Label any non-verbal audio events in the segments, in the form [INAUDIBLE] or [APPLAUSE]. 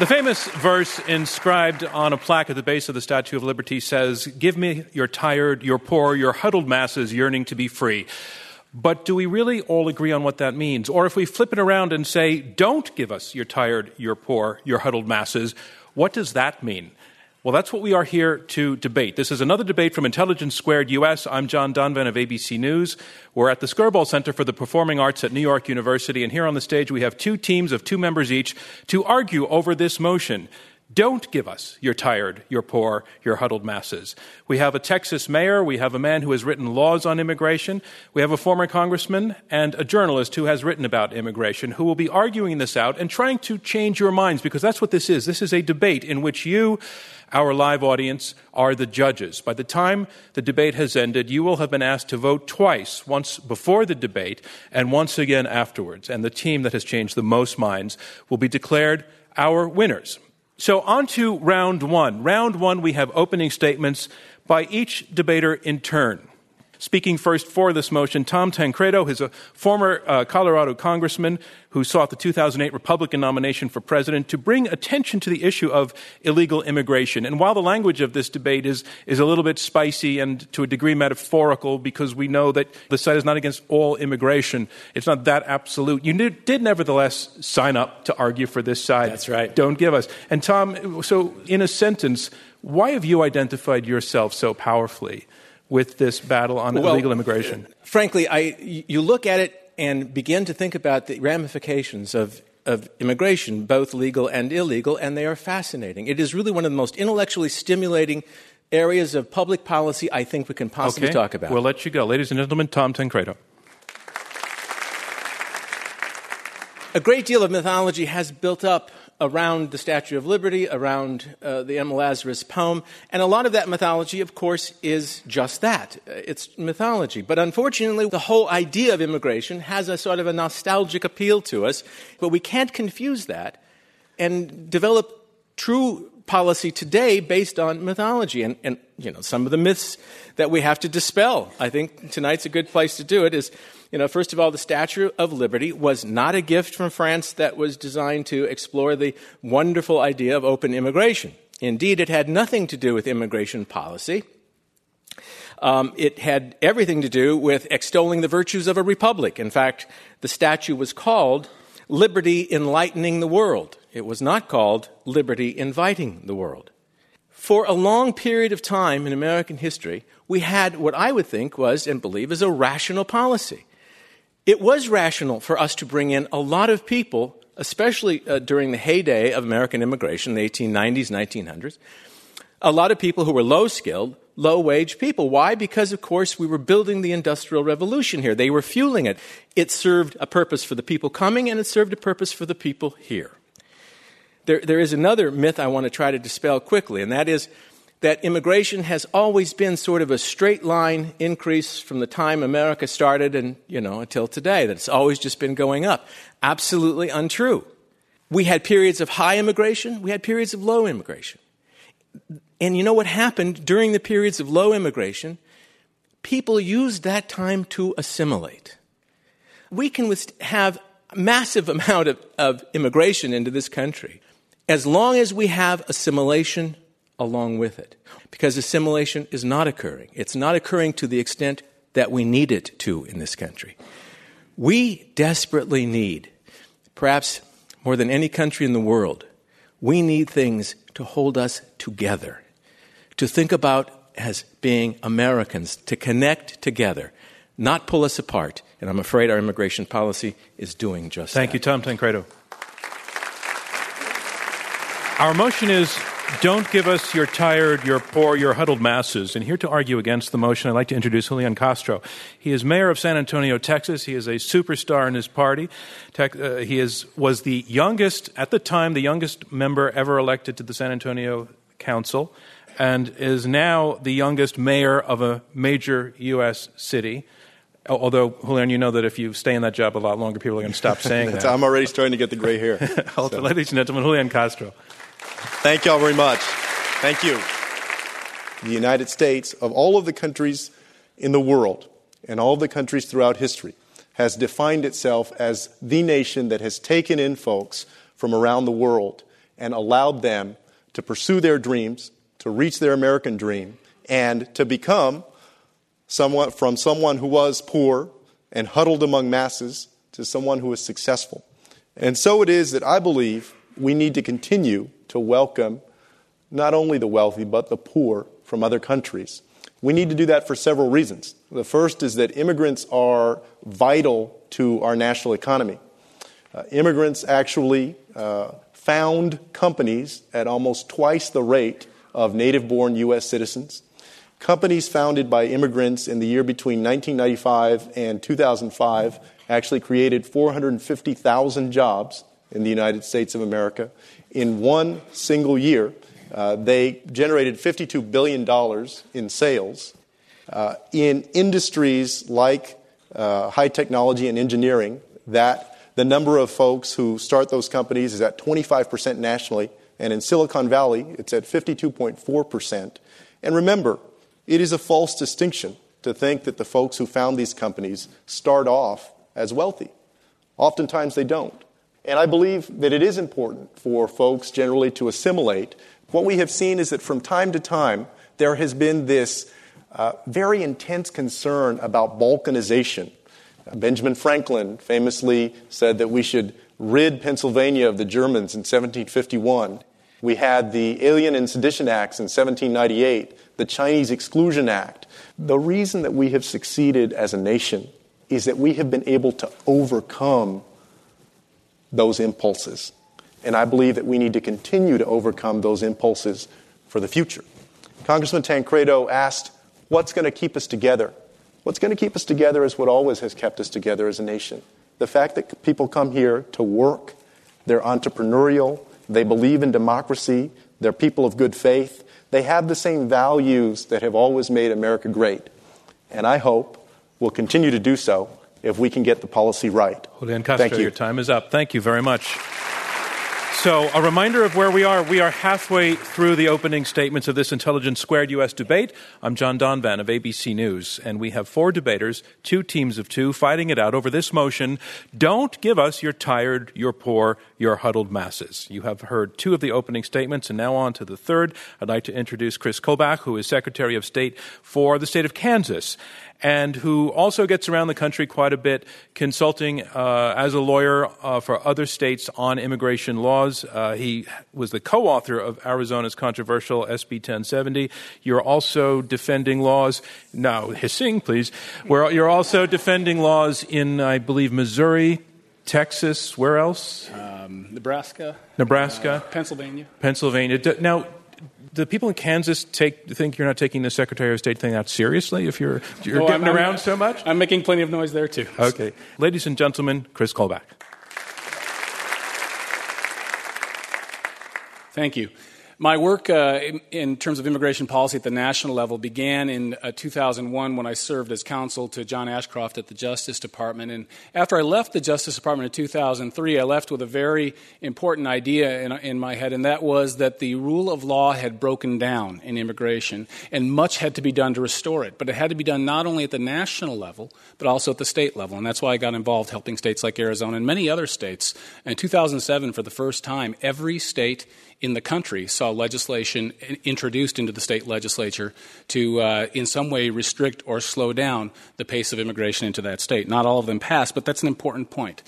The famous verse inscribed on a plaque at the base of the Statue of Liberty says, Give me your tired, your poor, your huddled masses yearning to be free. But do we really all agree on what that means? Or if we flip it around and say, Don't give us your tired, your poor, your huddled masses, what does that mean? Well, that's what we are here to debate. This is another debate from Intelligence Squared US. I'm John Donvan of ABC News. We're at the Skirball Center for the Performing Arts at New York University, and here on the stage we have two teams of two members each to argue over this motion. Don't give us your tired, your poor, your huddled masses. We have a Texas mayor, we have a man who has written laws on immigration, we have a former congressman, and a journalist who has written about immigration who will be arguing this out and trying to change your minds because that's what this is. This is a debate in which you, our live audience, are the judges. By the time the debate has ended, you will have been asked to vote twice, once before the debate and once again afterwards. And the team that has changed the most minds will be declared our winners. So, on to round one. Round one, we have opening statements by each debater in turn. Speaking first for this motion, Tom Tancredo is a former uh, Colorado congressman who sought the 2008 Republican nomination for president to bring attention to the issue of illegal immigration. And while the language of this debate is, is a little bit spicy and to a degree metaphorical because we know that the side is not against all immigration, it's not that absolute. You did, did nevertheless sign up to argue for this side. That's right. Don't give us. And Tom, so in a sentence, why have you identified yourself so powerfully with this battle on Well, illegal immigration? Uh, frankly, I, you look at it and begin to think about the ramifications of, of immigration, both legal and illegal, and they are fascinating. It is really one of the most intellectually stimulating areas of public policy I think we can possibly Okay. talk about. We'll let you go. Ladies and gentlemen, Tom Tancredo. a great deal of mythology has built up around the Statue of Liberty, around uh, the Emma Lazarus poem, and a lot of that mythology, of course, is just that. It's mythology. But unfortunately, the whole idea of immigration has a sort of a nostalgic appeal to us, but we can't confuse that and develop true policy today based on mythology and, and you know some of the myths that we have to dispel i think tonight's a good place to do it is you know first of all the statue of liberty was not a gift from france that was designed to explore the wonderful idea of open immigration indeed it had nothing to do with immigration policy um, it had everything to do with extolling the virtues of a republic. In fact, the statue was called Liberty Enlightening the World. It was not called Liberty Inviting the World. For a long period of time in American history, we had what I would think was and believe is a rational policy. It was rational for us to bring in a lot of people, especially uh, during the heyday of American immigration, the 1890s, 1900s, a lot of people who were low skilled, low wage people. Why? Because, of course, we were building the Industrial Revolution here. They were fueling it. It served a purpose for the people coming, and it served a purpose for the people here. There, there is another myth I want to try to dispel quickly, and that is that immigration has always been sort of a straight line increase from the time America started and, you know, until today, that it's always just been going up. Absolutely untrue. We had periods of high immigration, we had periods of low immigration. And you know what happened during the periods of low immigration? People used that time to assimilate. We can have massive amount of, of immigration into this country as long as we have assimilation along with it. Because assimilation is not occurring. It's not occurring to the extent that we need it to in this country. We desperately need, perhaps more than any country in the world, we need things to hold us together, to think about as being Americans, to connect together, not pull us apart. And I'm afraid our immigration policy is doing just Thank that. Thank you, Tom Tancredo. Our motion is don't give us your tired, your poor, your huddled masses. And here to argue against the motion, I'd like to introduce Julian Castro. He is mayor of San Antonio, Texas. He is a superstar in his party. Uh, he is, was the youngest, at the time, the youngest member ever elected to the San Antonio Council, and is now the youngest mayor of a major U.S. city. Although, Julian, you know that if you stay in that job a lot longer, people are going to stop [LAUGHS] saying that. I'm already starting to get the gray hair. [LAUGHS] so. Ladies and gentlemen, Julian Castro. Thank you all very much. Thank you. The United States, of all of the countries in the world and all the countries throughout history, has defined itself as the nation that has taken in folks from around the world and allowed them to pursue their dreams, to reach their American dream, and to become someone from someone who was poor and huddled among masses to someone who is successful. And so it is that I believe we need to continue to welcome not only the wealthy, but the poor from other countries. We need to do that for several reasons. The first is that immigrants are vital to our national economy. Uh, immigrants actually uh, found companies at almost twice the rate of native born U.S. citizens. Companies founded by immigrants in the year between 1995 and 2005 actually created 450,000 jobs in the United States of America. In one single year, uh, they generated $52 billion in sales. Uh, in industries like uh, high technology and engineering, that the number of folks who start those companies is at 25% nationally, and in Silicon Valley, it's at 52.4%. And remember, it is a false distinction to think that the folks who found these companies start off as wealthy. Oftentimes they don't. And I believe that it is important for folks generally to assimilate. What we have seen is that from time to time, there has been this uh, very intense concern about balkanization. Uh, Benjamin Franklin famously said that we should rid Pennsylvania of the Germans in 1751. We had the Alien and Sedition Acts in 1798, the Chinese Exclusion Act. The reason that we have succeeded as a nation is that we have been able to overcome those impulses. And I believe that we need to continue to overcome those impulses for the future. Congressman Tancredo asked, What's going to keep us together? What's going to keep us together is what always has kept us together as a nation. The fact that people come here to work, they're entrepreneurial, they believe in democracy, they're people of good faith, they have the same values that have always made America great. And I hope will continue to do so if we can get the policy right. Julian Castro, Thank you. your time is up. Thank you very much. So, a reminder of where we are. We are halfway through the opening statements of this Intelligence Squared U.S. debate. I'm John Donvan of ABC News, and we have four debaters, two teams of two, fighting it out over this motion Don't give us your tired, your poor, your huddled masses. You have heard two of the opening statements, and now on to the third. I'd like to introduce Chris Kobach, who is Secretary of State for the state of Kansas and who also gets around the country quite a bit consulting uh, as a lawyer uh, for other states on immigration laws. Uh, he was the co author of Arizona's controversial SB 1070. You're also defending laws, no, hissing, please. Where you're also defending laws in, I believe, Missouri, Texas, where else? Um, Nebraska. Nebraska. Uh, Pennsylvania. Pennsylvania. Now, do people in Kansas take think you're not taking the Secretary of State thing that seriously if you're you're oh, getting I'm, around I'm, so much? I'm making plenty of noise there too. Okay, ladies and gentlemen, Chris Kobach. Thank you. My work uh, in, in, terms of immigration policy at the national level began in uh, 2001 when I served as counsel to John Ashcroft at the Justice Department. And after I left the Justice Department in 2003, I left with a very important idea in, in my head, and that was that the rule of law had broken down in immigration, and much had to be done to restore it. But it had to be done not only at the national level, but also at the state level. And that's why I got involved helping states like Arizona and many other states. In 2007, for the first time, every state in the country saw legislation introduced into the state legislature to, uh, in some way, restrict or slow down the pace of immigration into that state. Not all of them passed, but that's an important point.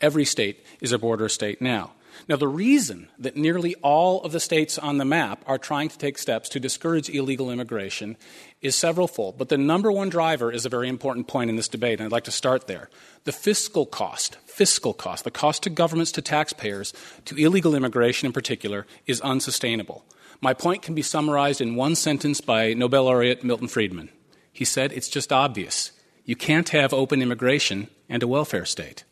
Every state is a border state now. Now, the reason that nearly all of the states on the map are trying to take steps to discourage illegal immigration is severalfold. But the number one driver is a very important point in this debate, and I'd like to start there. The fiscal cost, fiscal cost, the cost to governments, to taxpayers, to illegal immigration in particular, is unsustainable. My point can be summarized in one sentence by Nobel laureate Milton Friedman. He said, It's just obvious. You can't have open immigration and a welfare state.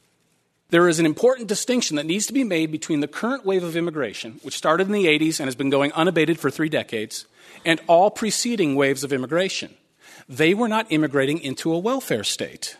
There is an important distinction that needs to be made between the current wave of immigration, which started in the 80s and has been going unabated for three decades, and all preceding waves of immigration. They were not immigrating into a welfare state.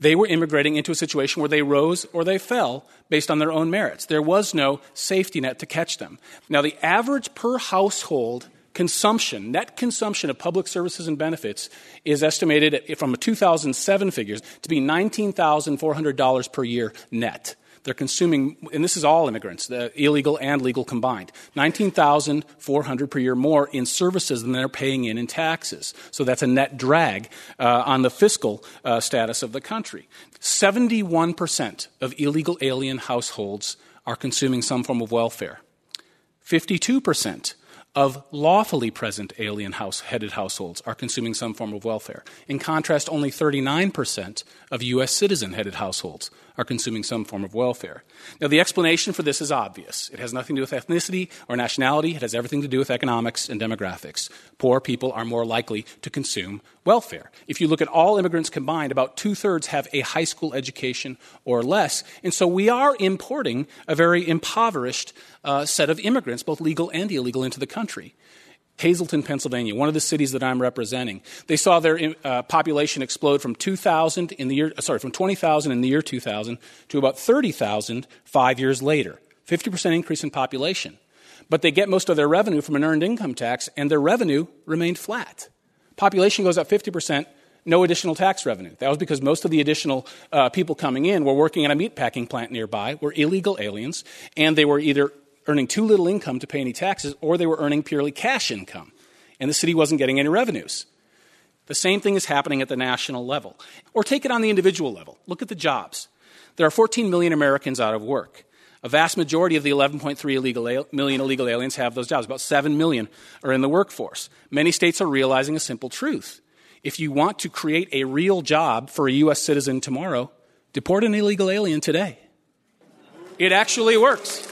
They were immigrating into a situation where they rose or they fell based on their own merits. There was no safety net to catch them. Now, the average per household consumption, net consumption of public services and benefits, is estimated from 2007 figures to be $19,400 per year net. They're consuming, and this is all immigrants, the illegal and legal combined, 19,400 per year more in services than they're paying in in taxes. So that's a net drag uh, on the fiscal uh, status of the country. 71% of illegal alien households are consuming some form of welfare. 52% of lawfully present alien house headed households are consuming some form of welfare. In contrast, only 39% of U.S. citizen headed households are consuming some form of welfare. Now, the explanation for this is obvious. It has nothing to do with ethnicity or nationality, it has everything to do with economics and demographics. Poor people are more likely to consume welfare. If you look at all immigrants combined, about two thirds have a high school education or less. And so we are importing a very impoverished uh, set of immigrants, both legal and illegal, into the country. Hazleton, Pennsylvania, one of the cities that I'm representing. They saw their uh, population explode from 2,000 in the year, sorry, from 20,000 in the year 2000 to about 30,000 five years later. 50% increase in population. But they get most of their revenue from an earned income tax, and their revenue remained flat. Population goes up 50%, no additional tax revenue. That was because most of the additional uh, people coming in were working at a meatpacking plant nearby, were illegal aliens, and they were either earning too little income to pay any taxes, or they were earning purely cash income, and the city wasn't getting any revenues. The same thing is happening at the national level. Or take it on the individual level. Look at the jobs. There are 14 million Americans out of work. A vast majority of the 11.3 illegal million illegal aliens have those jobs. About 7 million are in the workforce. Many states are realizing a simple truth. If you want to create a real job for a U.S. citizen tomorrow, deport an illegal alien today. It actually works.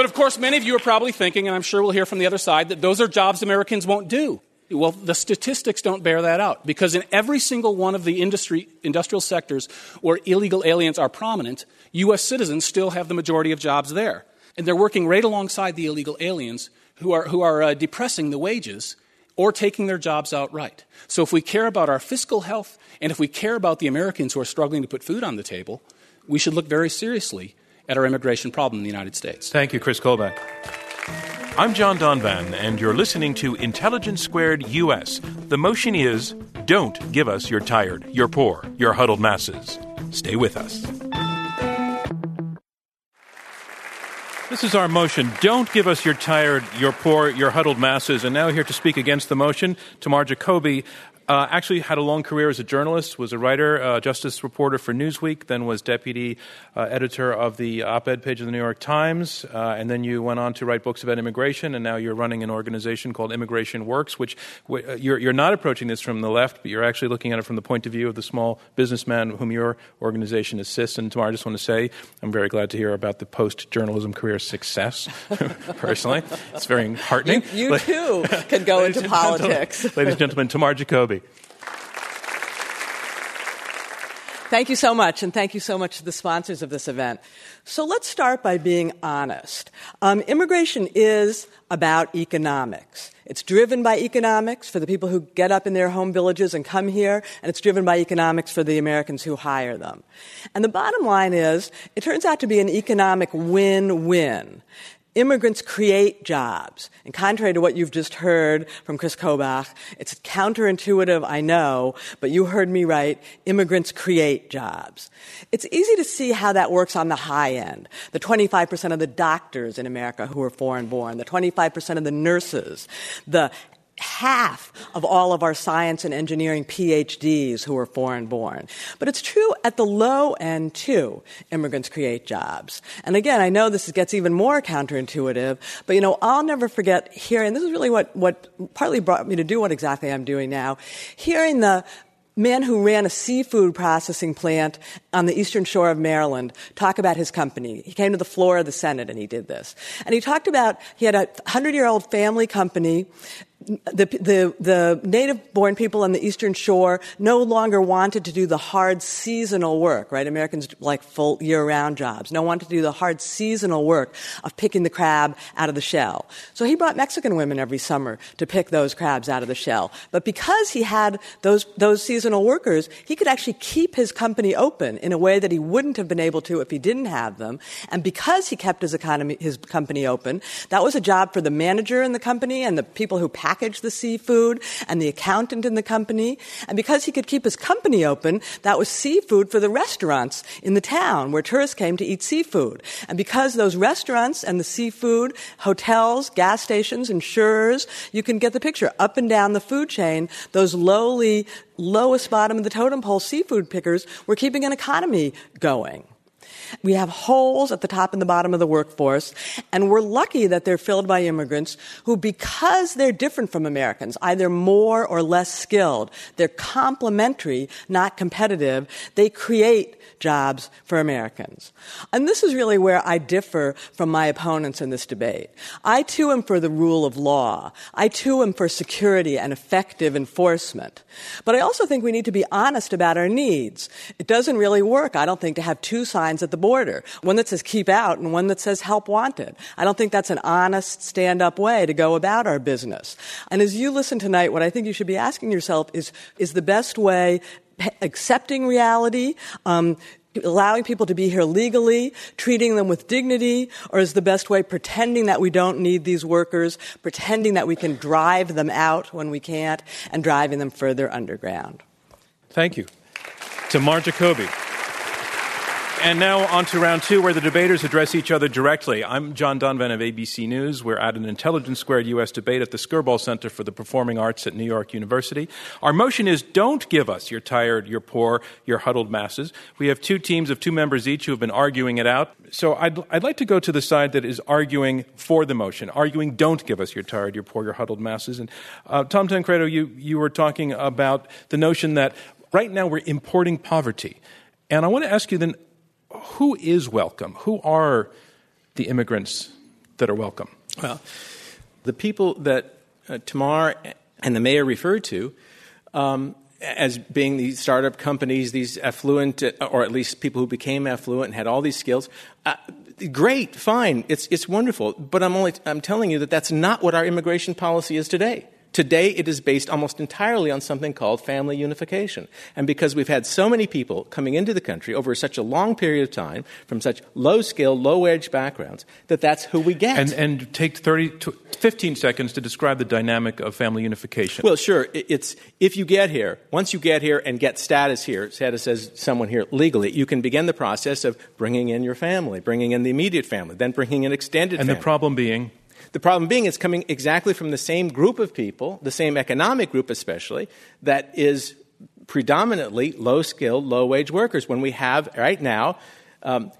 But of course, many of you are probably thinking, and I'm sure we'll hear from the other side, that those are jobs Americans won't do. Well, the statistics don't bear that out because in every single one of the industry, industrial sectors where illegal aliens are prominent, U.S. citizens still have the majority of jobs there. And they're working right alongside the illegal aliens who are, who are uh, depressing the wages or taking their jobs outright. So if we care about our fiscal health and if we care about the Americans who are struggling to put food on the table, we should look very seriously at our immigration problem in the United States. Thank you, Chris Kobach. I'm John Donvan, and you're listening to Intelligence Squared US. The motion is don't give us your tired, your poor, your huddled masses. Stay with us. This is our motion. Don't give us your tired, your poor, your huddled masses. And now here to speak against the motion, Tamar Jacoby, uh, actually, had a long career as a journalist, was a writer, uh, justice reporter for Newsweek, then was deputy uh, editor of the op ed page of the New York Times, uh, and then you went on to write books about immigration, and now you're running an organization called Immigration Works, which w- uh, you're, you're not approaching this from the left, but you're actually looking at it from the point of view of the small businessman whom your organization assists. And Tamar, I just want to say I'm very glad to hear about the post journalism career success, [LAUGHS] personally. It's very heartening. You, you too can go [LAUGHS] into politics. Ladies and gentlemen, Tamar Jacoby. Thank you so much, and thank you so much to the sponsors of this event. So let's start by being honest. Um, immigration is about economics. It's driven by economics for the people who get up in their home villages and come here, and it's driven by economics for the Americans who hire them. And the bottom line is, it turns out to be an economic win-win immigrants create jobs. And contrary to what you've just heard from Chris Kobach, it's counterintuitive, I know, but you heard me right. Immigrants create jobs. It's easy to see how that works on the high end. The 25% of the doctors in America who are foreign born, the 25% of the nurses, the half of all of our science and engineering PhDs who are foreign born. But it's true at the low end too. Immigrants create jobs. And again, I know this gets even more counterintuitive, but you know, I'll never forget hearing, this is really what, what partly brought me to do what exactly I'm doing now, hearing the man who ran a seafood processing plant on the eastern shore of Maryland talk about his company. He came to the floor of the Senate and he did this. And he talked about he had a hundred year old family company the, the, the native born people on the eastern shore no longer wanted to do the hard seasonal work, right? Americans like full year round jobs. No one wanted to do the hard seasonal work of picking the crab out of the shell. So he brought Mexican women every summer to pick those crabs out of the shell. But because he had those, those seasonal workers, he could actually keep his company open in a way that he wouldn't have been able to if he didn't have them. And because he kept his economy, his company open, that was a job for the manager in the company and the people who packed package the seafood and the accountant in the company. And because he could keep his company open, that was seafood for the restaurants in the town where tourists came to eat seafood. And because those restaurants and the seafood, hotels, gas stations, insurers, you can get the picture up and down the food chain, those lowly, lowest bottom of the totem pole seafood pickers were keeping an economy going. We have holes at the top and the bottom of the workforce, and we're lucky that they're filled by immigrants who, because they're different from Americans, either more or less skilled, they're complementary, not competitive, they create jobs for Americans. And this is really where I differ from my opponents in this debate. I too am for the rule of law. I too am for security and effective enforcement. But I also think we need to be honest about our needs. It doesn't really work, I don't think, to have two signs at the border one that says keep out and one that says help wanted. I don't think that's an honest, stand up way to go about our business. And as you listen tonight, what I think you should be asking yourself is, is the best way accepting reality, um, allowing people to be here legally, treating them with dignity, or is the best way pretending that we don't need these workers, pretending that we can drive them out when we can't, and driving them further underground? Thank you. Tamar Jacoby. And now on to round two, where the debaters address each other directly. I'm John Donvan of ABC News. We're at an Intelligence Squared U.S. debate at the Skirball Center for the Performing Arts at New York University. Our motion is don't give us your tired, your poor, your huddled masses. We have two teams of two members each who have been arguing it out. So I'd, I'd like to go to the side that is arguing for the motion, arguing don't give us your tired, your poor, your huddled masses. And uh, Tom Tancredo, you, you were talking about the notion that right now we're importing poverty. And I want to ask you then, who is welcome? Who are the immigrants that are welcome? Well, the people that uh, Tamar and the mayor referred to um, as being these startup companies, these affluent, uh, or at least people who became affluent and had all these skills. Uh, great, fine, it's, it's wonderful. But I'm only I'm telling you that that's not what our immigration policy is today. Today, it is based almost entirely on something called family unification. And because we've had so many people coming into the country over such a long period of time from such low skill, low wage backgrounds, that that's who we get. And, and take 30, 15 seconds to describe the dynamic of family unification. Well, sure. It's if you get here, once you get here and get status here, status as someone here legally, you can begin the process of bringing in your family, bringing in the immediate family, then bringing in extended and family. the problem being? The problem being it's coming exactly from the same group of people, the same economic group especially, that is predominantly low skilled, low wage workers. When we have right now, um,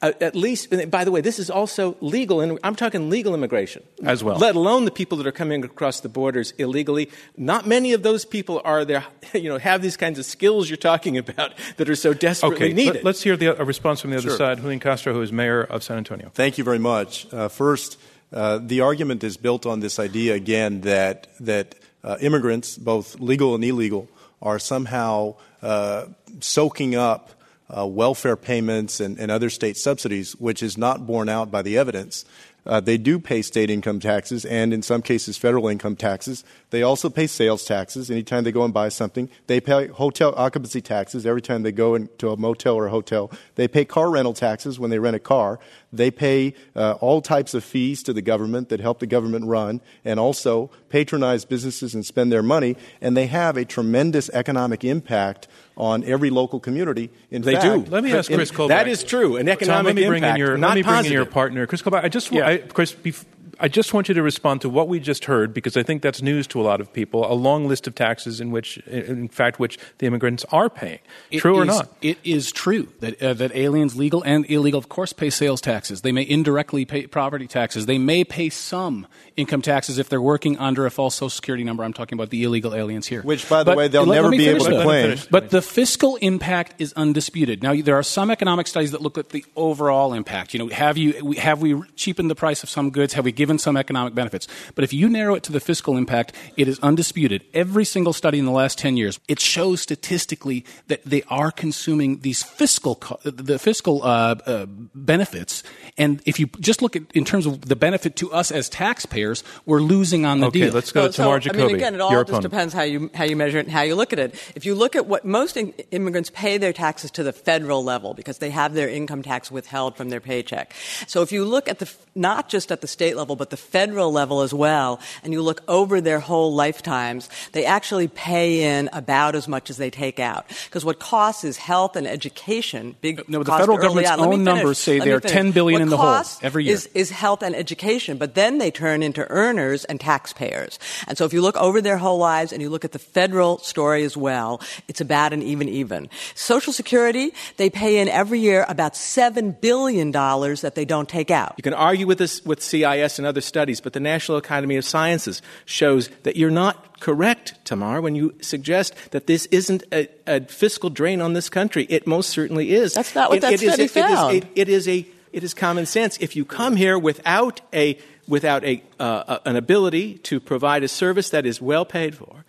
at least, by the way, this is also legal, and I'm talking legal immigration as well. Let alone the people that are coming across the borders illegally. Not many of those people are there, [LAUGHS] you know, have these kinds of skills you're talking about that are so desperately okay, needed. Let, us hear the, a response from the other sure. side. Julian Castro, who is mayor of San Antonio. Thank you very much. Uh, first, uh, the argument is built on this idea again that that uh, immigrants, both legal and illegal, are somehow uh, soaking up uh, welfare payments and, and, other state subsidies, which is not borne out by the evidence. Uh, they do pay state income taxes and, in some cases, federal income taxes. They also pay sales taxes anytime they go and buy something. They pay hotel occupancy taxes every time they go into a motel or a hotel. They pay car rental taxes when they rent a car. They pay uh, all types of fees to the government that help the government run and also patronize businesses and spend their money. And they have a tremendous economic impact on every local community. In they fact, do. Let me ask Chris Kobach. That is true. An economic Tom, let me impact. bring in your, not let me bring in your partner, Chris Kobach. I just, yeah. I, Chris, bef- I just want you to respond to what we just heard because I think that's news to a lot of people. A long list of taxes in which, in fact, which the immigrants are paying. It true or not? It is true that uh, that aliens, legal and illegal, of course, pay sales taxes. They may indirectly pay property taxes. They may pay some income taxes if they're working under a false Social Security number. I'm talking about the illegal aliens here. Which, by the But way, they'll let- let never me be finish able to that. Let him claim. But the fiscal impact is undisputed. Now, there are some economic studies that look at the overall impact. You know, have you have we cheapened the price of some goods? Have we given some economic benefits? But if you narrow it to the fiscal impact, it is undisputed. Every single study in the last ten years, it shows statistically that they are consuming these fiscal co- the fiscal uh, uh, benefits. And if you just look at in terms of the benefit to us as taxpayers, we're losing on the Okay, deal. let's go Well, to so, Tamar I mean, again, it all just opponent. depends how you how you measure it and how you look at it. If you look at what most in- immigrants pay their taxes to the federal level because they have their income tax withheld from their paycheck. So if you look at the not just at the state level but the federal level as well, and you look over their whole lifetimes, they actually pay in about as much as they take out. Because what costs is health and education. Big No, the federal government's on. Own numbers say they're 10 billion What in the hole every year. is is health and education, but then they turn into earners and taxpayers. And so if you look over their whole lives and you look at the federal story as well, it's about an even even. Social Security, they pay in every year about $7 billion that they don't take out. You can argue with this with CIS and other studies, but the National Academy of Sciences shows that you're not correct, Tamar, when you suggest that this isn't a, a fiscal drain on this country. It most certainly is. That's not what It- that it is study it is found. it is a it is common sense. If you come here without a without a uh, an ability to provide a service that is well paid for,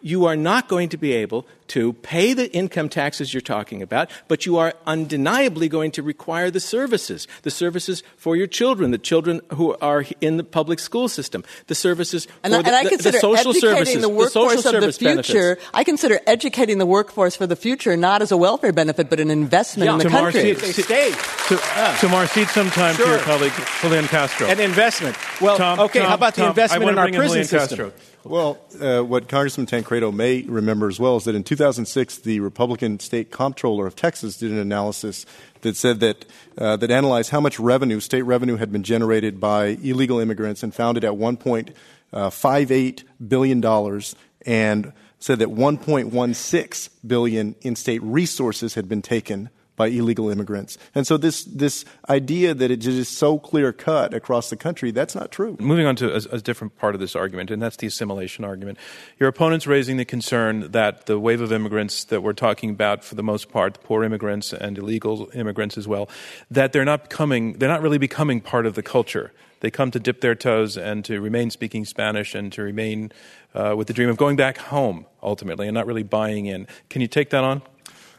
you are not going to be able to pay the income taxes you're talking about, but you are undeniably going to require the services, the services for your children, the children who are in the public school system, the services And, for I- the, and I consider the social educating services, the workforce social of the service benefits. future. I consider educating the workforce for the future not as a welfare benefit, but an investment in the Tamar, country. see- They stay. To, Tamar, sometime some time to your colleague Julian Castro. An investment. Well, Tom, okay, Tom, how about the Tom, I investment wanna in our bring prison Julian system? Castro. Well, uh, what Congressman Tancredo may remember as well is that in 2006, the Republican state comptroller of Texas did an analysis that said that uh, that analyzed how much revenue, state revenue, had been generated by illegal immigrants, and found it at 1.58 billion dollars, and said that 1.16 billion in state resources had been taken by illegal immigrants. And so this this idea that it is so clear cut across the country, that's not true. Moving on to a, a different part of this argument, and that's the assimilation argument. Your opponent's raising the concern that the wave of immigrants that we're talking about, for the most part, the poor immigrants and illegal immigrants as well, that they're not becoming, they're not really becoming part of the culture. They come to dip their toes and to remain speaking Spanish and to remain uh, with the dream of going back home ultimately, and not really buying in. Can you take that on?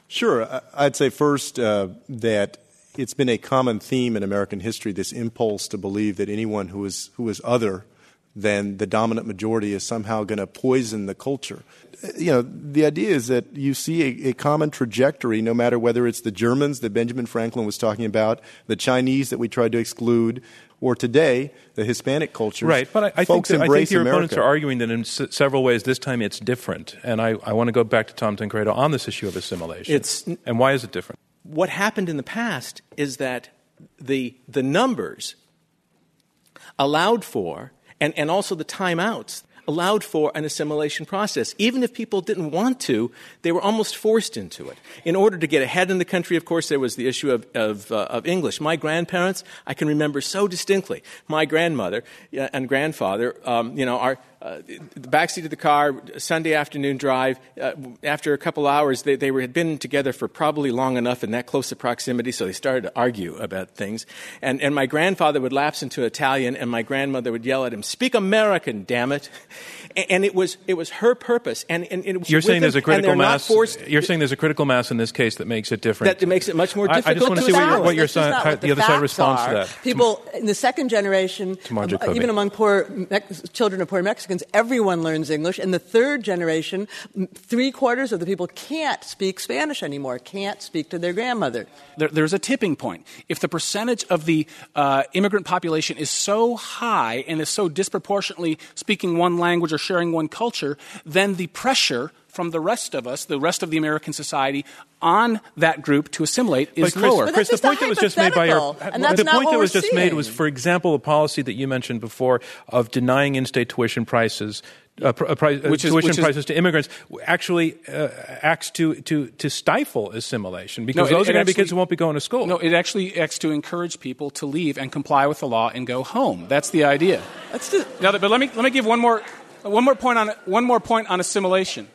Sure. I'd say first uh, that it's been a common theme in American history this impulse to believe that anyone who is, who is other than the dominant majority is somehow going to poison the culture. You know, the idea is that you see a, a common trajectory, no matter whether it's the Germans that Benjamin Franklin was talking about, the Chinese that we tried to exclude, or today, the Hispanic culture. Right, but I, I think, Folks that, I embrace think your America. opponents are arguing that in s- several ways this time it's different. And I, I want to go back to Tom Tancredo on this issue of assimilation. It's- and why is it different? what happened in the past is that the, the numbers allowed for, and, and also the timeouts, allowed for an assimilation process. Even if people didn't want to, they were almost forced into it. In order to get ahead in the country, of course, there was the issue of, of, uh, of English. My grandparents, I can remember so distinctly. My grandmother uh, and grandfather, um, you know, our, uh, the backseat of the car, Sunday afternoon drive. Uh, after a couple hours, they, they were, had been together for probably long enough in that close a proximity, so they started to argue about things. And, and my grandfather would lapse into Italian, and my grandmother would yell at him, "Speak American, damn it!" And, and it was it was her purpose. And, and it was You're saying there's them, a critical mass. Forced, you're saying there's a critical mass in this case that makes it different. that makes it much more difficult. I- I difficult just want to to see what your, what your side, how what the other side responds are. to that. People in the second generation, um, even among poor Mex- children of poor Mexicans, everyone learns English. In the third generation, three quarters of the people can't speak Spanish anymore, can't speak to their grandmother. there, there's a tipping point. If the percentage of the uh, immigrant population is so high and is so disproportionately speaking one language or sharing one culture, then the pressure from the rest of us, the rest of the American society, on that group to assimilate is but Chris, lower. But Chris, the that's point that was just made by your hypothetical, and that's the point that was just made was, for example, a policy that you mentioned before of denying in-state tuition prices. Uh, pr- uh, price, uh, Which is- tuition which is- prices to immigrants actually uh, acts to, to, to stifle assimilation because No, it- those are going to be kids who won't be going to school. No, it actually acts to encourage people to leave and comply with the law and go home. That's the idea. Let's do, Now, but let me let me give one more one more point on one more point on assimilation,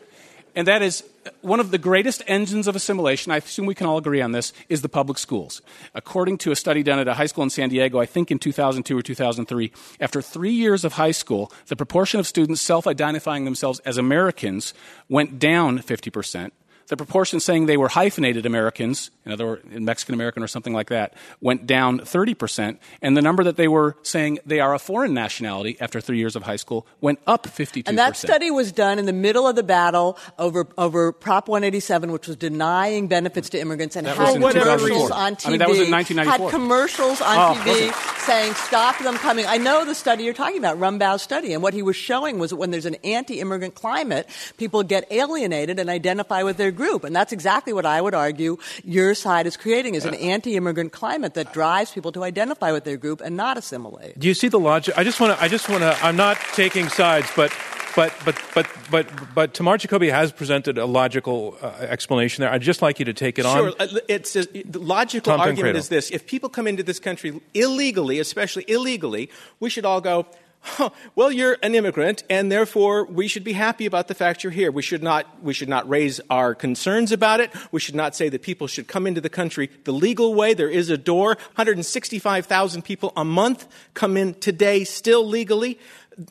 and that is one of the greatest engines of assimilation. I assume we can all agree on this is the public schools. According to a study done at a high school in San Diego, I think in 2002 or 2003, after three years of high school, the proportion of students self-identifying themselves as Americans went down 50 percent. The proportion saying they were hyphenated Americans, in other words, Mexican American or something like that, went down 30%. And the number that they were saying they are a foreign nationality after three years of high school went up 52%. And that study was done in the middle of the battle over, over Prop 187, which was denying benefits to immigrants, and That had commercials on TV. I mean, that was in 1994. Had commercials on Oh, TV saying, stop them coming. I know the study you're talking about, Rumbaut's study, and what he was showing was that when there's an anti-immigrant climate, people get alienated and identify with their group. And that's exactly what I would argue your side is creating, is an anti-immigrant climate that drives people to identify with their group and not assimilate. Do you see the logic? I just want to. I just want to. I'm not taking sides, but. But but but but but Tamar Jacoby has presented a logical uh, explanation there. I'd just like you to take it Sure. on. Uh, It's a, the logical Tom argument is this: if people come into this country illegally, especially illegally, we should all go. [LAUGHS] Well, you're an immigrant, and therefore we should be happy about the fact you're here. We should not we should not raise our concerns about it. We should not say that people should come into the country the legal way. There is a door. 165,000 people a month come in today still legally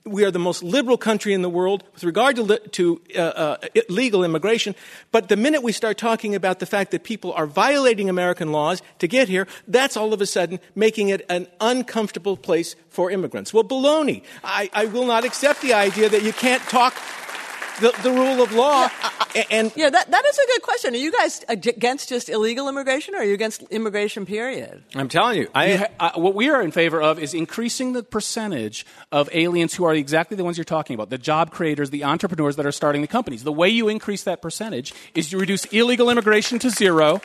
we are the most liberal country in the world with regard to, to uh, uh, legal immigration. But the minute we start talking about the fact that people are violating American laws to get here, that's all of a sudden making it an uncomfortable place for immigrants. Well, baloney. I, I will not accept the idea that you can't talk the, the rule of law a- and Yeah, that, that is a good question. Are you guys against just illegal immigration or are you against immigration, period? I'm telling you, I, You ha- uh, what we are in favor of is increasing the percentage of aliens who are exactly the ones you're talking about the job creators, the entrepreneurs that are starting the companies. The way you increase that percentage is you reduce illegal immigration to zero.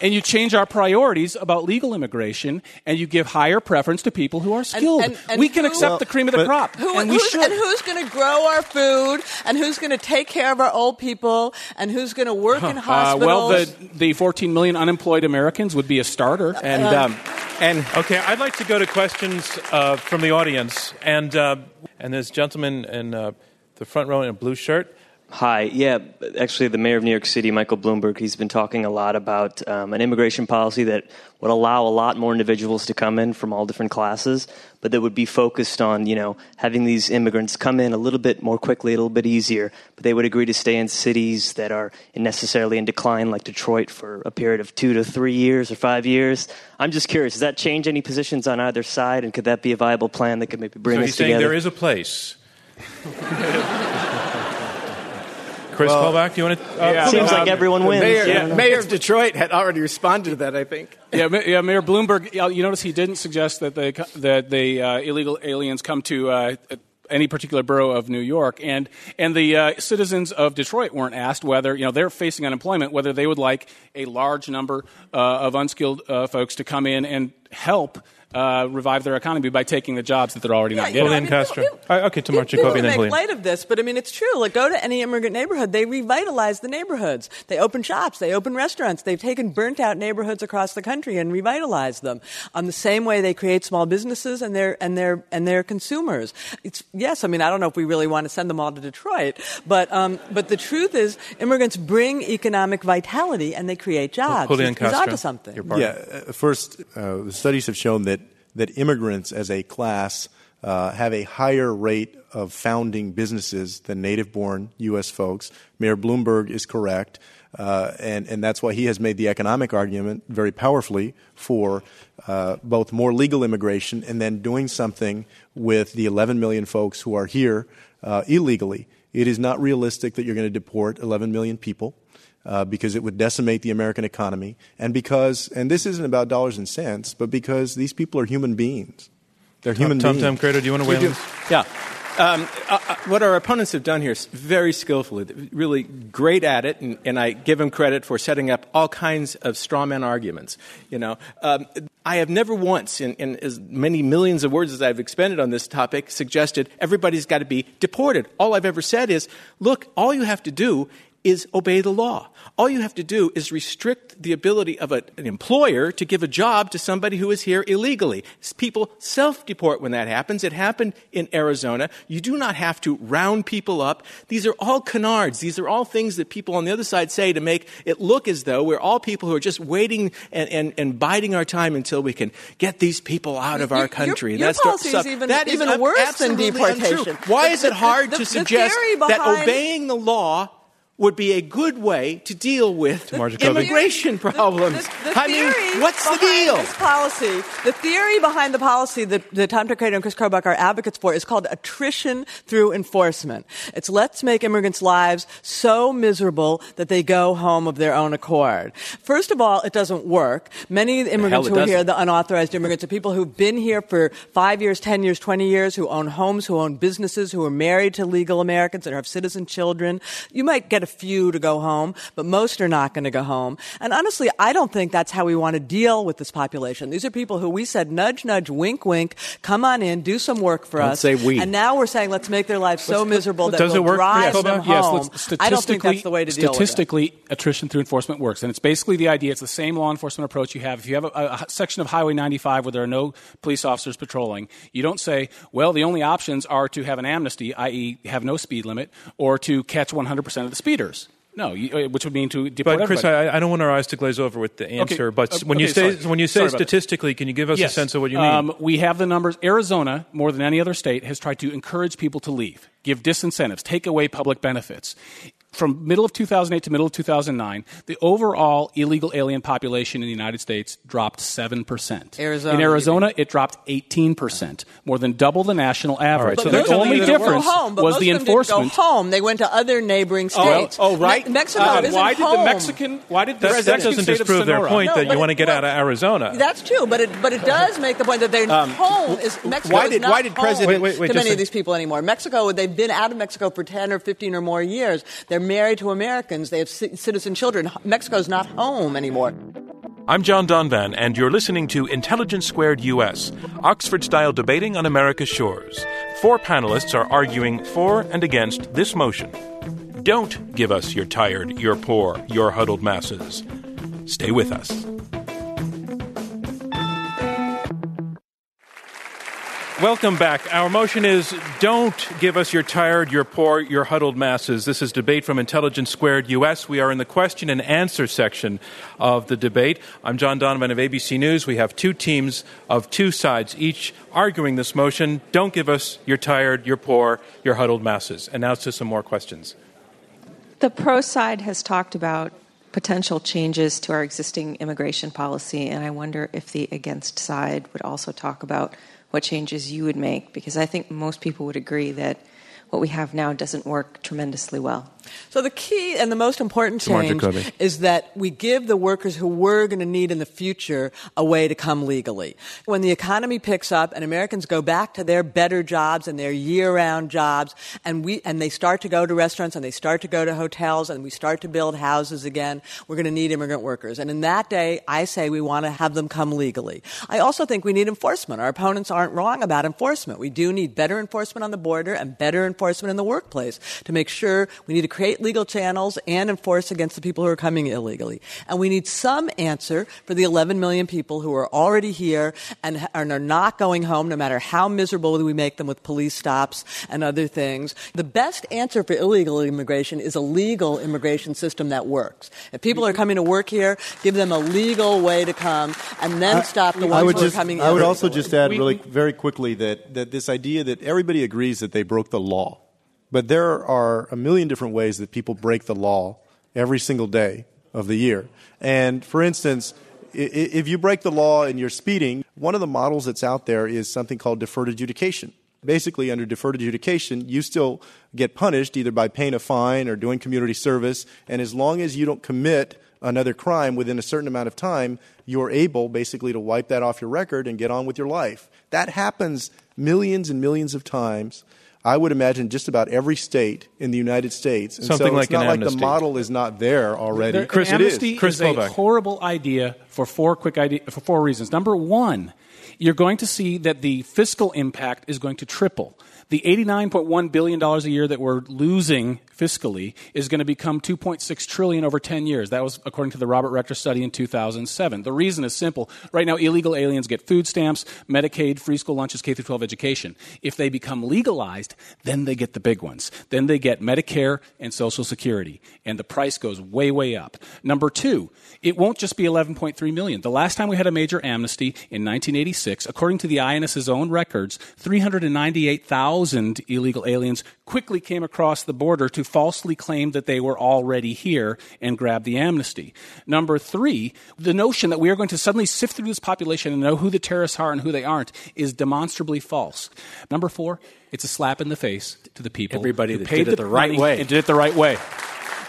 And you change our priorities about legal immigration, and you give higher preference to people who are skilled. and- and we can who- accept Well, the cream of the crop, Who, and we who's, should. and who's going to grow our food? And who's going to take care of our old people? And who's going to work in Uh, hospitals? well, the, the 14 million unemployed Americans would be a starter. and um, and Okay, I'd like to go to questions uh, from the audience, and uh, and this gentleman in uh, the front row in a blue shirt. Hi. Yeah, actually, the mayor of New York City, Michael Bloomberg, he's been talking a lot about um, an immigration policy that would allow a lot more individuals to come in from all different classes, but that would be focused on, you know, having these immigrants come in a little bit more quickly, a little bit easier, but they would agree to stay in cities that are necessarily in decline, like Detroit, for a period of two to three years or five years. I'm just curious, does that change any positions on either side, and could that be a viable plan that could maybe bring so us together? So he's saying together? there is a place. [LAUGHS] Chris Kobach, do you want to? Uh, Yeah. Seems like everyone the wins. mayor, I mayor of Detroit had already responded to that. I think. yeah, Ma- yeah, Mayor Bloomberg. You notice he didn't suggest that the that the uh, illegal aliens come to uh, any particular borough of New York, and and the uh, citizens of Detroit weren't asked whether you know they're facing unemployment, whether they would like a large number uh, of unskilled uh, folks to come in and help. Uh, revive their economy by taking the jobs that they're already not you know, getting. Julian Castro. Uh, okay, Tamar people Jacoby, and then make Julian. light of this, but I mean, it's true. Like, go to any immigrant neighborhood, they revitalize the neighborhoods. They open shops, they open restaurants. They've taken burnt out neighborhoods across the country and revitalized them. Um, the same way they create small businesses and their and their and their consumers. It's yes, I mean, I don't know if we really want to send them all to Detroit, but um, but the truth is, immigrants bring economic vitality and they create jobs. Julian He's- he's Castro, onto something. your. Yeah, uh, first, uh, the studies have shown that, that immigrants as a class uh, have a higher rate of founding businesses than native born U.S. folks. Mayor Bloomberg is correct. Uh, and, and that's why he has made the economic argument very powerfully for uh, both more legal immigration and then doing something with the 11 million folks who are here uh, illegally. It is not realistic that you're going to deport 11 million people uh, because it would decimate the American economy, and because, and this isn't about dollars and cents, but because these people are human beings. They're human Tom beings. Tancredo, do you want to weigh in? Yeah. Um, uh, uh, what our opponents have done here is very skillfully, really great at it, and, and, I give them credit for setting up all kinds of straw man arguments. You know, um, I have never once, in, in, as many millions of words as I've expended on this topic, suggested everybody's got to be deported. All I've ever said is, look, all you have to do is obey the law. All you have to do is restrict the ability of a, an employer to give a job to somebody who is here illegally. People self deport when that happens. It happened in Arizona. You do not have to round people up. These are all canards. These are all things that people on the other side say to make it look as though we're all people who are just waiting and, and, and biding our time until we can get these people out of our country. Your, your That's policy is even, that even is worse than deportation. Untrue. Why the, is it hard the, to the, suggest that obeying the law would be a good way to deal with immigration problems. The, the, I mean, what's the deal? This policy, the theory behind the policy that, that Tom Tancredo and Chris Kobach are advocates for is called attrition through enforcement. It's let's make immigrants' lives so miserable that they go home of their own accord. First of all, it doesn't work. Many of the immigrants who are here, the unauthorized immigrants, are people who've been here for five years, ten years, twenty years, who own homes, who own businesses, who are married to legal Americans and have citizen children. You might get a few to go home, but most are not going to go home. And honestly, I don't think that's how we want to deal with this population. These are people who we said, nudge, nudge, wink, wink, come on in, do some work for don't us. Say we. And now we're saying, let's make their lives so let's, miserable that does we'll it work? drive yes, them yes, home. I don't think that's the way to deal with it. Statistically, attrition through enforcement works. And it's basically the idea, it's the same law enforcement approach you have. If you have a, a section of Highway 95 where there are no police officers patrolling, you don't say, well, the only options are to have an amnesty, i.e., have no speed limit, or to catch 100% of the speeders. No, you, uh, which would mean to deport But Chris. I, I, don't want our eyes to glaze over with the answer. Okay. But Uh, when you say when you say Sorry about that. statistically, can you give us yes. a sense of what you mean? Um, we have the numbers. Arizona, more than any other state, has tried to encourage people to leave, give disincentives, take away public benefits. From middle of 2008 to middle of 2009, the overall illegal alien population in the United States dropped 7%. Arizona, in Arizona, it dropped 18%, more than double the national average. But so the only difference go home, but was most the of them didn't enforcement. go home. They went to other neighboring states. oh, right. Me- Mexico Uh, isn't why did home. the Mexican? Why did the that, that doesn't disprove their point No, that but you want to get well, out of Arizona. That's true, but it but it does make the point that their home is Mexico. why is not why did home President- Wait, wait, wait, to many a- of these people anymore? Mexico, they've been out of Mexico for ten or fifteen or more years. They're married to Americans. They have ci- citizen children. Mexico's not home anymore. I'm John Donvan, and you're listening to Intelligence Squared US, Oxford style debating on America's shores. Four panelists are arguing for and against this motion. Don't give us your tired, your poor, your huddled masses. Stay with us. Welcome back. Our motion is don't give us your tired, your poor, your huddled masses. This is debate from Intelligence Squared US. We are in the question and answer section of the debate. I'm John Donvan of ABC News. We have two teams of two sides, each arguing this motion. Don't give us your tired, your poor, your huddled masses. And now to some more questions. The pro side has talked about potential changes to our existing immigration policy, and I wonder if the against side would also talk about what changes you would make, because I think most people would agree that what we have now doesn't work tremendously well. So the key and the most important change is that we give the workers who we're going to need in the future a way to come legally. When the economy picks up and Americans go back to their better jobs and their year-round jobs, and we and they start to go to restaurants and they start to go to hotels and we start to build houses again, we're going to need immigrant workers. And in that day, I say we want to have them come legally. I also think we need enforcement. Our opponents aren't wrong about enforcement. We do need better enforcement on the border and better enforcement in the workplace to make sure we need to create legal channels and enforce against the people who are coming illegally. And we need some answer for the 11 million people who are already here and, and are not going home, no matter how miserable we make them with police stops and other things. The best answer for illegal immigration is a legal immigration system that works. If people are coming to work here, give them a legal way to come, and then stop the ones I would who just, are coming I would illegally. also just add really very quickly that, that this idea that everybody agrees that they broke the law, but there are a million different ways that people break the law every single day of the year. And for instance, if you break the law and you're speeding, one of the models that's out there is something called deferred adjudication. Basically, under deferred adjudication, you still get punished either by paying a fine or doing community service, and as long as you don't commit another crime within a certain amount of time, you're able basically to wipe that off your record and get on with your life. That happens millions and millions of times. I would imagine just about every state in the United States. And Something so like it's not an like amnesty. the model is not there already. There- Chris, an it is. amnesty Chris is a horrible idea for four quick idea, for four reasons. Number one, you're going to see that the fiscal impact is going to triple. The $89.1 billion a year that we're losing fiscally is going to become 2.6 trillion over 10 years. That was according to the Robert Rector study in 2007. The reason is simple. Right now, illegal aliens get food stamps, Medicaid, free school lunches, K through 12 education. If they become legalized, then they get the big ones. Then they get Medicare and Social Security, and the price goes way, way up. Number two, it won't just be 11.3 million. The last time we had a major amnesty in 1986, according to the INS's own records, 398,000 illegal aliens quickly came across the border to falsely claim that they were already here and grab the amnesty. Number three, the notion that we are going to suddenly sift through this population and know who the terrorists are and who they aren't is demonstrably false. Number four, it's a slap in the face to the people Everybody who that paid did it the right money way. and did it the right way.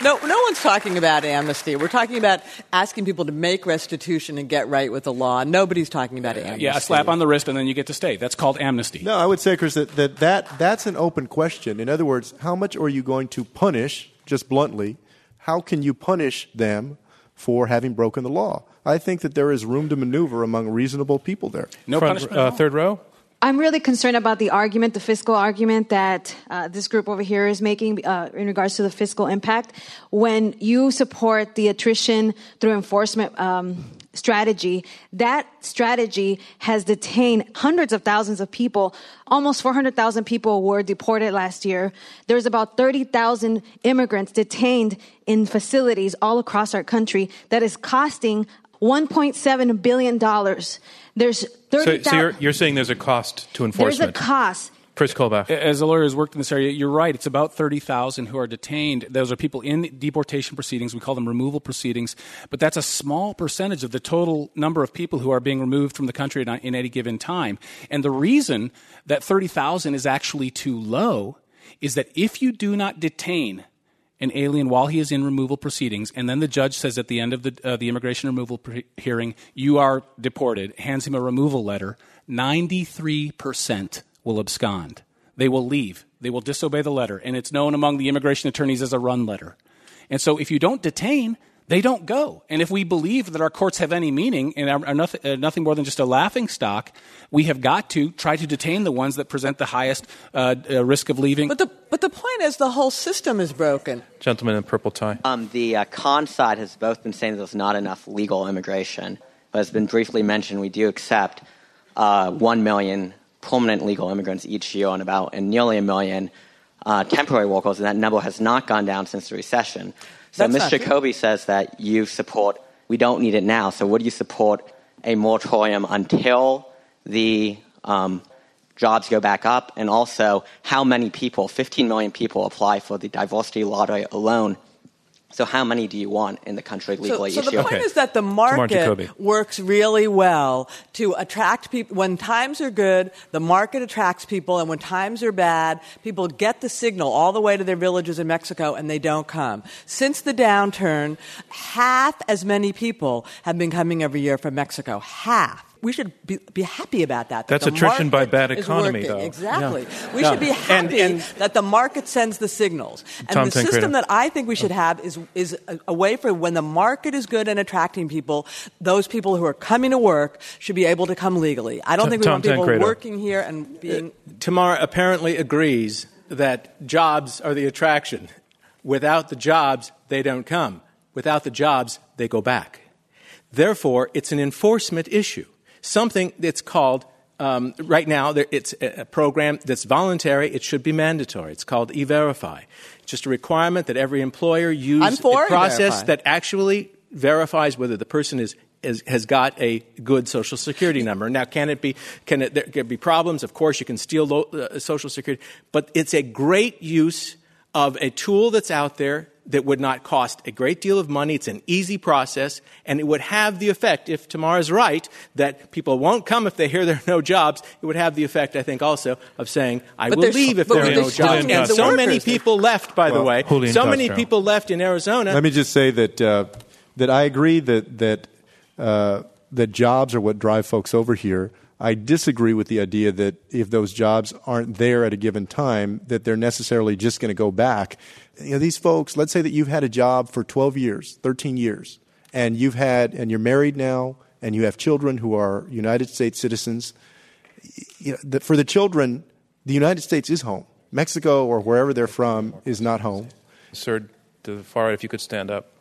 No, no one's talking about amnesty. We're talking about asking people to make restitution and get right with the law. Nobody's talking about amnesty. Yeah, a slap on the wrist and then you get to stay. That's called amnesty. No, I would say, Chris, that, that, that that's an open question. In other words, how much are you going to punish, just bluntly, how can you punish them for having broken the law? I think that there is room to maneuver among reasonable people there. No Front- punishment. uh, third row. I'm really concerned about the argument, the fiscal argument that uh, this group over here is making uh, in regards to the fiscal impact. When you support the attrition through enforcement um, strategy, that strategy has detained hundreds of thousands of people. Almost 400,000 people were deported last year. There's about 30,000 immigrants detained in facilities all across our country that is costing 1.7 billion dollars. There's 30,000. So, so you're, you're saying there's a cost to enforcement. There's enforcement. a cost. Chris Kobach. As a lawyer who's worked in this area, you're right. It's about 30,000 who are detained. Those are people in deportation proceedings. We call them removal proceedings. But that's a small percentage of the total number of people who are being removed from the country in in any given time. And the reason that 30,000 is actually too low is that if you do not detain an alien while he is in removal proceedings, and then the judge says at the end of the, uh, the immigration removal pre- hearing, you are deported, hands him a removal letter, 93% will abscond. They will leave. They will disobey the letter. And it's known among the immigration attorneys as a run letter. And so if you don't detain, they don't go. And if we believe that our courts have any meaning and are, are nothing, uh, nothing more than just a laughing stock, we have got to try to detain the ones that present the highest uh, uh, risk of leaving. But the, but the point is the whole system is broken. Gentleman in purple tie. Um, the uh, con side has both been saying that there's not enough legal immigration, but as been briefly mentioned, we do accept uh, one million permanent legal immigrants each year, and about and nearly a million uh, temporary workers, and that number has not gone down since the recession. So That's not. Jacoby says that you support. We don't need it now. So would you support a moratorium until the um, jobs go back up? And also, how many people, 15 million people, apply for the diversity lottery alone? So how many do you want in the country legally so each the year? point is that the market works really well to attract people. When times are good, the market attracts people, and when times are bad, people get the signal all the way to their villages in Mexico, and they don't come. Since the downturn, half as many people have been coming every year from Mexico. Half. We should be, be happy about that. that That's attrition by bad economy, though. Exactly. Yeah. We Yeah. should be happy and- that the market sends the signals. And Tom the Tancredo. system that I think we oh. should have is, is a, a way for when the market is good and attracting people, those people who are coming to work should be able to come legally. I don't Tom- think we Tom want people Tancredo. working here and uh, being. Tamara apparently agrees that jobs are the attraction. Without the jobs, they don't come. Without the jobs, they go back. Therefore, it's an enforcement issue. Something that's called, um, right now, it's a program that's voluntary. It should be mandatory. It's called E-Verify. It's just a requirement that every employer use a process E-Verify. that actually verifies whether the person is, is has got a good social security number. Now, can it be? Can it, there can be problems? Of course, you can steal lo, uh, social security, but it's a great use of a tool that's out there that would not cost a great deal of money. It's an easy process, and it would have the effect, if Tamara's right, that people won't come if they hear there are no jobs. It would have the effect, I think, also of saying, I But will leave if there are no jobs. And so many people left, by the way. Julian So many Castro. people left in Arizona. Let me just say that uh, that I agree that that uh, that jobs are what drive folks over here. I disagree with the idea that if those jobs aren't there at a given time, that they're necessarily just going to go back. You know, these folks, let's say that you've had a job for 12 years, 13 years, and you've had, and you're married now, and you have children who are United States citizens. You know, the, for the children, the United States is home. Mexico or wherever they're from is not home. Sir, to the far right, if you could stand up.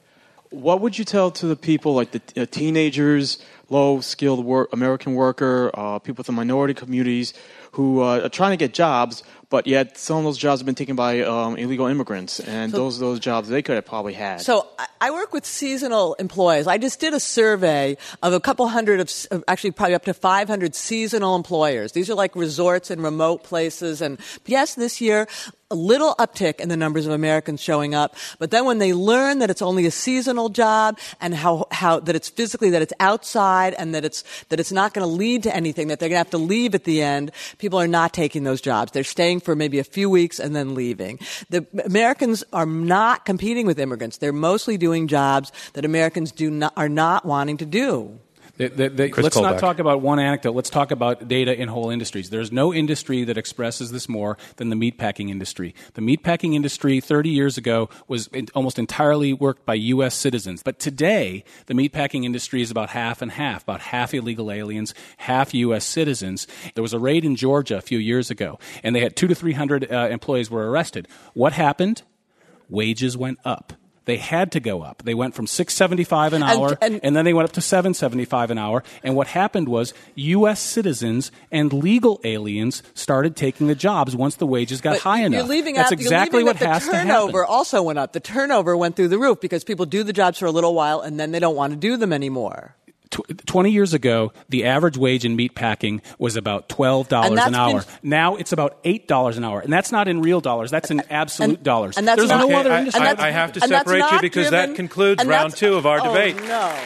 What would you tell to the people, like the uh, teenagers, low skilled work, American worker, uh, people with the minority communities who uh, are trying to get jobs, but yet some of those jobs have been taken by um, illegal immigrants, and so, those those jobs they could have probably had. So I work with seasonal employees. I just did a survey of a couple hundred of, actually probably up to 500 seasonal employers. These are like resorts and remote places. And yes, this year a little uptick in the numbers of Americans showing up. But then when they learn that it's only a seasonal job and how, how that it's physically, that it's outside and that it's, that it's not going to lead to anything, that they're going to have to leave at the end, people are not taking those jobs. They're staying for maybe a few weeks and then leaving. The Americans are not competing with immigrants. They're mostly doing jobs that Americans do not, are not wanting to do. The, the, the, let's not talk about one anecdote. Let's talk about data in whole industries. There's no industry that expresses this more than the meatpacking industry. The meatpacking industry 30 years ago was almost entirely worked by U.S. citizens. But today, the meatpacking industry is about half and half, about half illegal aliens, half U.S. citizens. There was a raid in Georgia a few years ago, and they had two to 300 uh, employees were arrested. What happened? Wages went up they had to go up. They went from 675 an hour and, and, and, then they went up to 775 an hour. And what happened was US citizens and legal aliens started taking the jobs once the wages got high enough. You're leaving That's out, exactly what has to happen. The turnover also went up. The turnover went through the roof because people do the jobs for a little while and then they don't want to do them anymore. 20 years ago, the average wage in meat packing was about $12 an hour. Been, now it's about $8 an hour. And that's not in real dollars, that's in absolute and, dollars. And that's There's not, no other I, industry. I, I have to separate you because driven, that concludes round two of our oh, debate. No,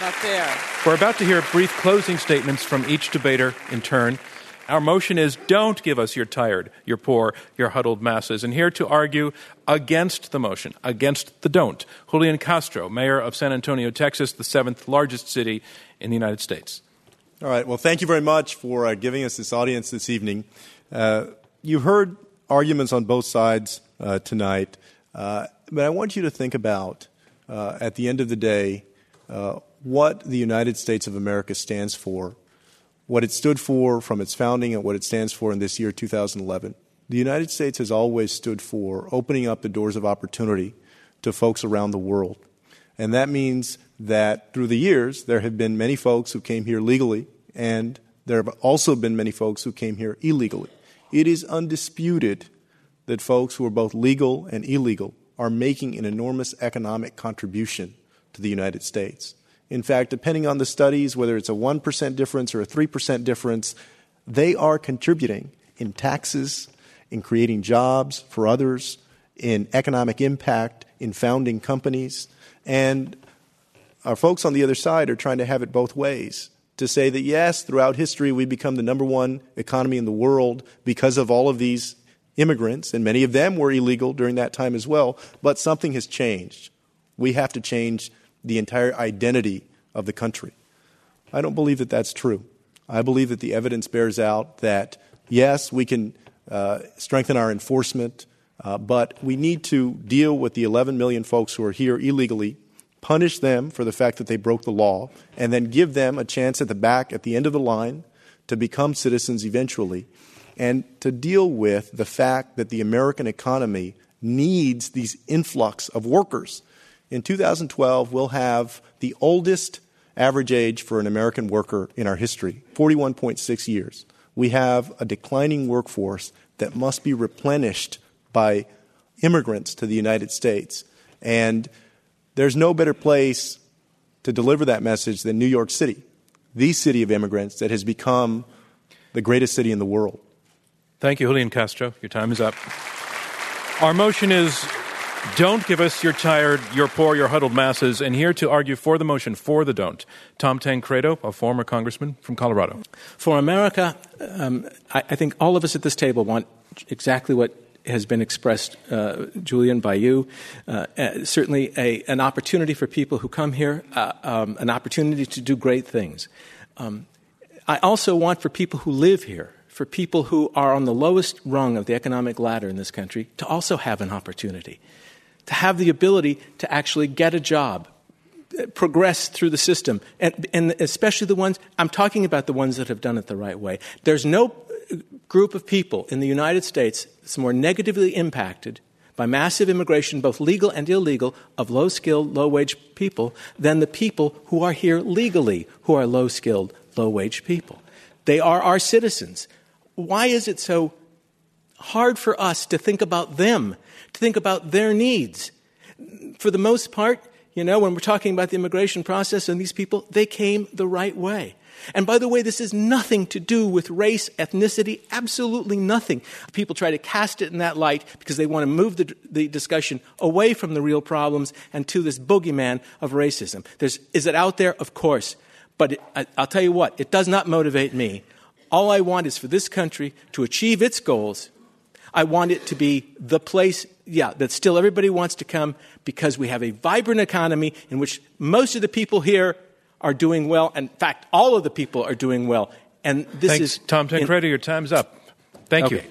not there. We're about to hear brief closing statements from each debater in turn. Our motion is don't give us your tired, your poor, your huddled masses. And here to argue against the motion, against the don't, Julian Castro, mayor of San Antonio, Texas, the seventh largest city in the United States. All right. Well, thank you very much for uh, giving us this audience this evening. Uh, you heard arguments on both sides uh, tonight, uh, but I want you to think about, uh, at the end of the day, uh, what the United States of America stands for what it stood for from its founding and what it stands for in this year, 2011. The United States has always stood for opening up the doors of opportunity to folks around the world. And that means that through the years, there have been many folks who came here legally, and there have also been many folks who came here illegally. It is undisputed that folks who are both legal and illegal are making an enormous economic contribution to the United States. In fact, depending on the studies, whether it's a 1% difference or a 3% difference, they are contributing in taxes, in creating jobs for others, in economic impact, in founding companies. And our folks on the other side are trying to have it both ways to say that, yes, throughout history, we become the number one economy in the world because of all of these immigrants, and many of them were illegal during that time as well, but something has changed. We have to change the entire identity of the country. I don't believe that that's true. I believe that the evidence bears out that, yes, we can uh, strengthen our enforcement, uh, but we need to deal with the 11 million folks who are here illegally, punish them for the fact that they broke the law, and then give them a chance at the back, at the end of the line, to become citizens eventually, and to deal with the fact that the American economy needs these influx of workers in 2012, we'll have the oldest average age for an American worker in our history 41.6 years. We have a declining workforce that must be replenished by immigrants to the United States. And there's no better place to deliver that message than New York City, the city of immigrants that has become the greatest city in the world. Thank you, Julian Castro. Your time is up. Our motion is don't give us your tired, your poor, your huddled masses. And here to argue for the motion, for the don't, Tom Tancredo, a former congressman from Colorado. For America, um, I, I, think all of us at this table want exactly what has been expressed, uh, Julian, by you. Uh, uh, certainly a, an opportunity for people who come here, uh, um, an opportunity to do great things. Um, I also want for people who live here, for people who are on the lowest rung of the economic ladder in this country, to also have an opportunity, to have the ability to actually get a job, progress through the system, and, and especially the ones, I'm talking about the ones that have done it the right way. There's no group of people in the United States that's more negatively impacted by massive immigration, both legal and illegal, of low skilled, low wage people than the people who are here legally, who are low skilled, low wage people. They are our citizens. Why is it so hard for us to think about them, to think about their needs? For the most part, you know, when we're talking about the immigration process and these people, they came the right way. And by the way, this has nothing to do with race, ethnicity, absolutely nothing. People try to cast it in that light because they want to move the, the discussion away from the real problems and to this boogeyman of racism. There's, is it out there? Of course. But it, I, I'll tell you what, it does not motivate me. All I want is for this country to achieve its goals. I want it to be the place, yeah, that still everybody wants to come because we have a vibrant economy in which most of the people here are doing well. In fact, all of the people are doing well. And this Thanks, is Tom Tancredo. Your time's up. Thank Okay. you.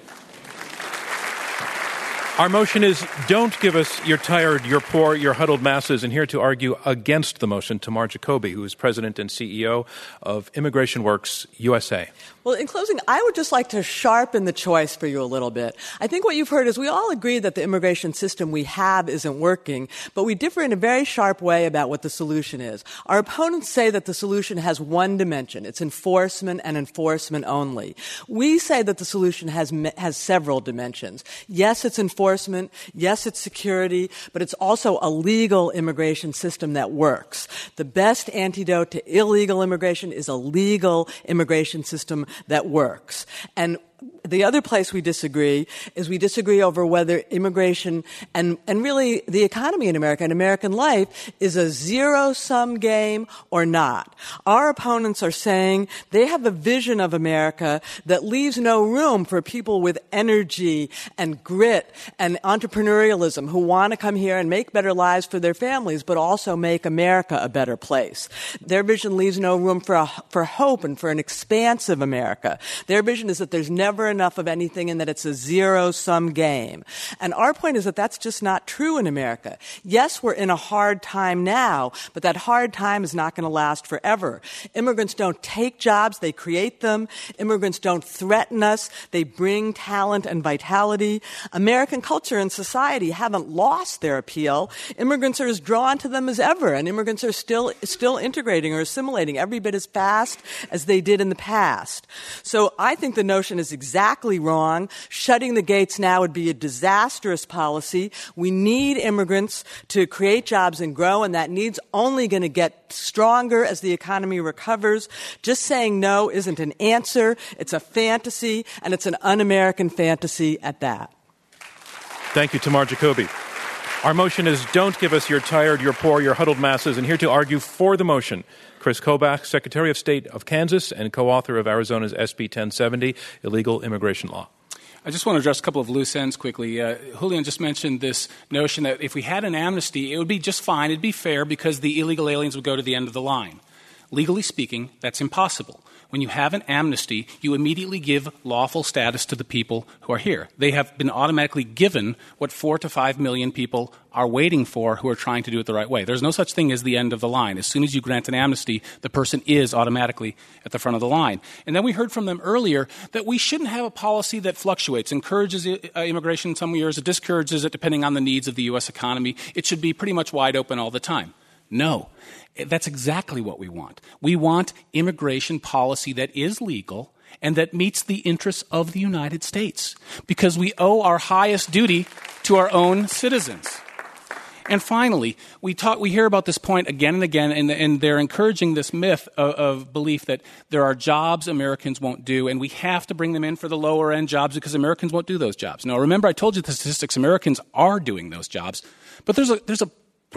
Our motion is don't give us your tired, your poor, your huddled masses. And here to argue against the motion, Tamar Jacoby, who is president and CEO of Immigration Works USA. Well, in closing, I would just like to sharpen the choice for you a little bit. I think what you've heard is we all agree that the immigration system we have isn't working, but we differ in a very sharp way about what the solution is. Our opponents say that the solution has one dimension. It's enforcement and enforcement only. We say that the solution has, has several dimensions. Yes, it's enforcement. Yes, it's security, but it's also a legal immigration system that works. The best antidote to illegal immigration is a legal immigration system that works. And the other place we disagree is we disagree over whether immigration and, and really the economy in America and American life is a zero sum game or not. Our opponents are saying they have a vision of America that leaves no room for people with energy and grit and entrepreneurialism who want to come here and make better lives for their families, but also make America a better place. Their vision leaves no room for, a, for hope and for an expansive America. Their vision is that there's never enough of anything and that it's a zero sum game. And our point is that that's just not true in America. Yes, we're in a hard time now, but that hard time is not going to last forever. Immigrants don't take jobs, they create them. Immigrants don't threaten us, they bring talent and vitality. American culture and society haven't lost their appeal. Immigrants are as drawn to them as ever, and immigrants are still, still integrating or assimilating every bit as fast as they did in the past. So I think the notion is exactly wrong. Shutting the gates now would be a disastrous policy. We need immigrants to create jobs and grow, and that need's only going to get stronger as the economy recovers. Just saying no isn't an answer. It's a fantasy, and it's an un-American fantasy at that. Thank you, Tamar Jacoby. Our motion is don't give us your tired, your poor, your huddled masses. And here to argue for the motion, Chris Kobach, Secretary of State of Kansas and co author of Arizona's SB 1070, Illegal Immigration Law. I just want to address a couple of loose ends quickly. Uh, Julian just mentioned this notion that if we had an amnesty, it would be just fine, it'd be fair because the illegal aliens would go to the end of the line. Legally speaking, that's impossible. When you have an amnesty, you immediately give lawful status to the people who are here. They have been automatically given what four to five million people are waiting for who are trying to do it the right way. There's no such thing as the end of the line. As soon as you grant an amnesty, the person is automatically at the front of the line. And then we heard from them earlier that we shouldn't have a policy that fluctuates, encourages uh, immigration in some years, it discourages it depending on the needs of the U.S. economy. It should be pretty much wide open all the time. No. That's exactly what we want. We want immigration policy that is legal and that meets the interests of the United States because we owe our highest duty to our own citizens. And finally, we talk, we hear about this point again and again, and, and they're encouraging this myth of, of, belief that there are jobs Americans won't do, and we have to bring them in for the lower end jobs because Americans won't do those jobs. Now, remember, I told you the statistics: Americans are doing those jobs, but there's a there's a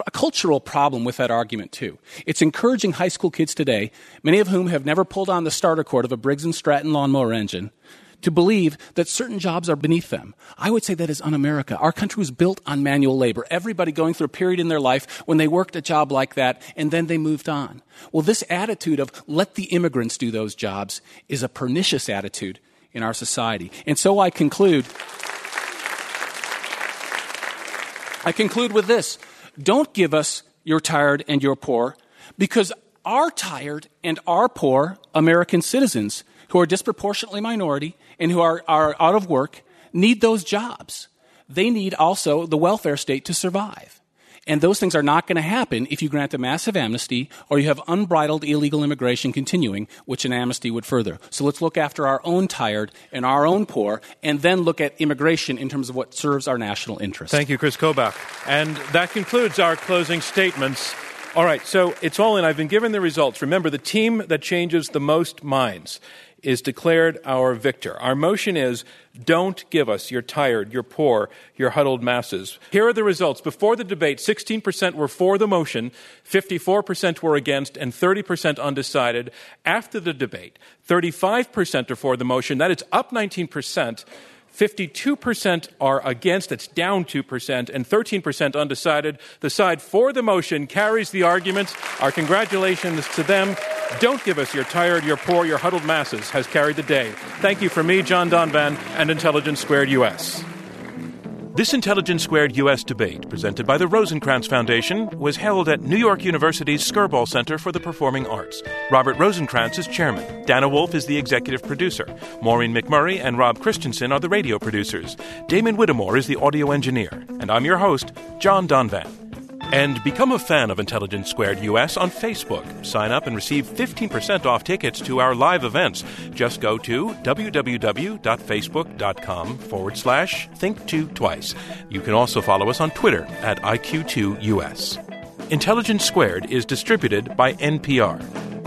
a cultural problem with that argument too. It's encouraging high school kids today, many of whom have never pulled on the starter cord of a Briggs and Stratton lawnmower engine, to believe that certain jobs are beneath them. I would say that is un America. Our country was built on manual labor. Everybody going through a period in their life when they worked a job like that and then they moved on. Well, this attitude of let the immigrants do those jobs is a pernicious attitude in our society. And so I conclude. I conclude with this. Don't give us your tired and your poor because our tired and our poor American citizens who are disproportionately minority and who are, are out of work need those jobs. They need also the welfare state to survive. And those things are not going to happen if you grant a massive amnesty or you have unbridled illegal immigration continuing, which an amnesty would further. So let's look after our own tired and our own poor, and then look at immigration in terms of what serves our national interest. Thank you, Chris Kobach. And that concludes our closing statements. All right, so it's all in. I've been given the results. Remember, the team that changes the most minds is declared our victor. Our motion is don't give us your tired, your poor, your huddled masses. Here are the results. Before the debate, 16% were for the motion, 54% were against, and 30% undecided. After the debate, 35% are for the motion. That is up 19%. 52% are against, it's down 2%, and 13% undecided. The side for the motion carries the argument. Our congratulations to them. Don't give us your tired, your poor, your huddled masses has carried the day. Thank you from me, John Donvan, and Intelligence Squared US. This Intelligence Squared U.S. debate, presented by the Rosenkranz Foundation, was held at New York University's Skirball Center for the Performing Arts. Robert Rosenkranz is chairman. Dana Wolf is the executive producer. Maureen McMurray and Rob Christensen are the radio producers. Damon Whittemore is the audio engineer. And I'm your host, John Donvan. And become a fan of Intelligence Squared US on Facebook. Sign up and receive 15% off tickets to our live events. Just go to www.facebook.com forward slash think two twice. You can also follow us on Twitter at IQ2US. Intelligence Squared is distributed by NPR.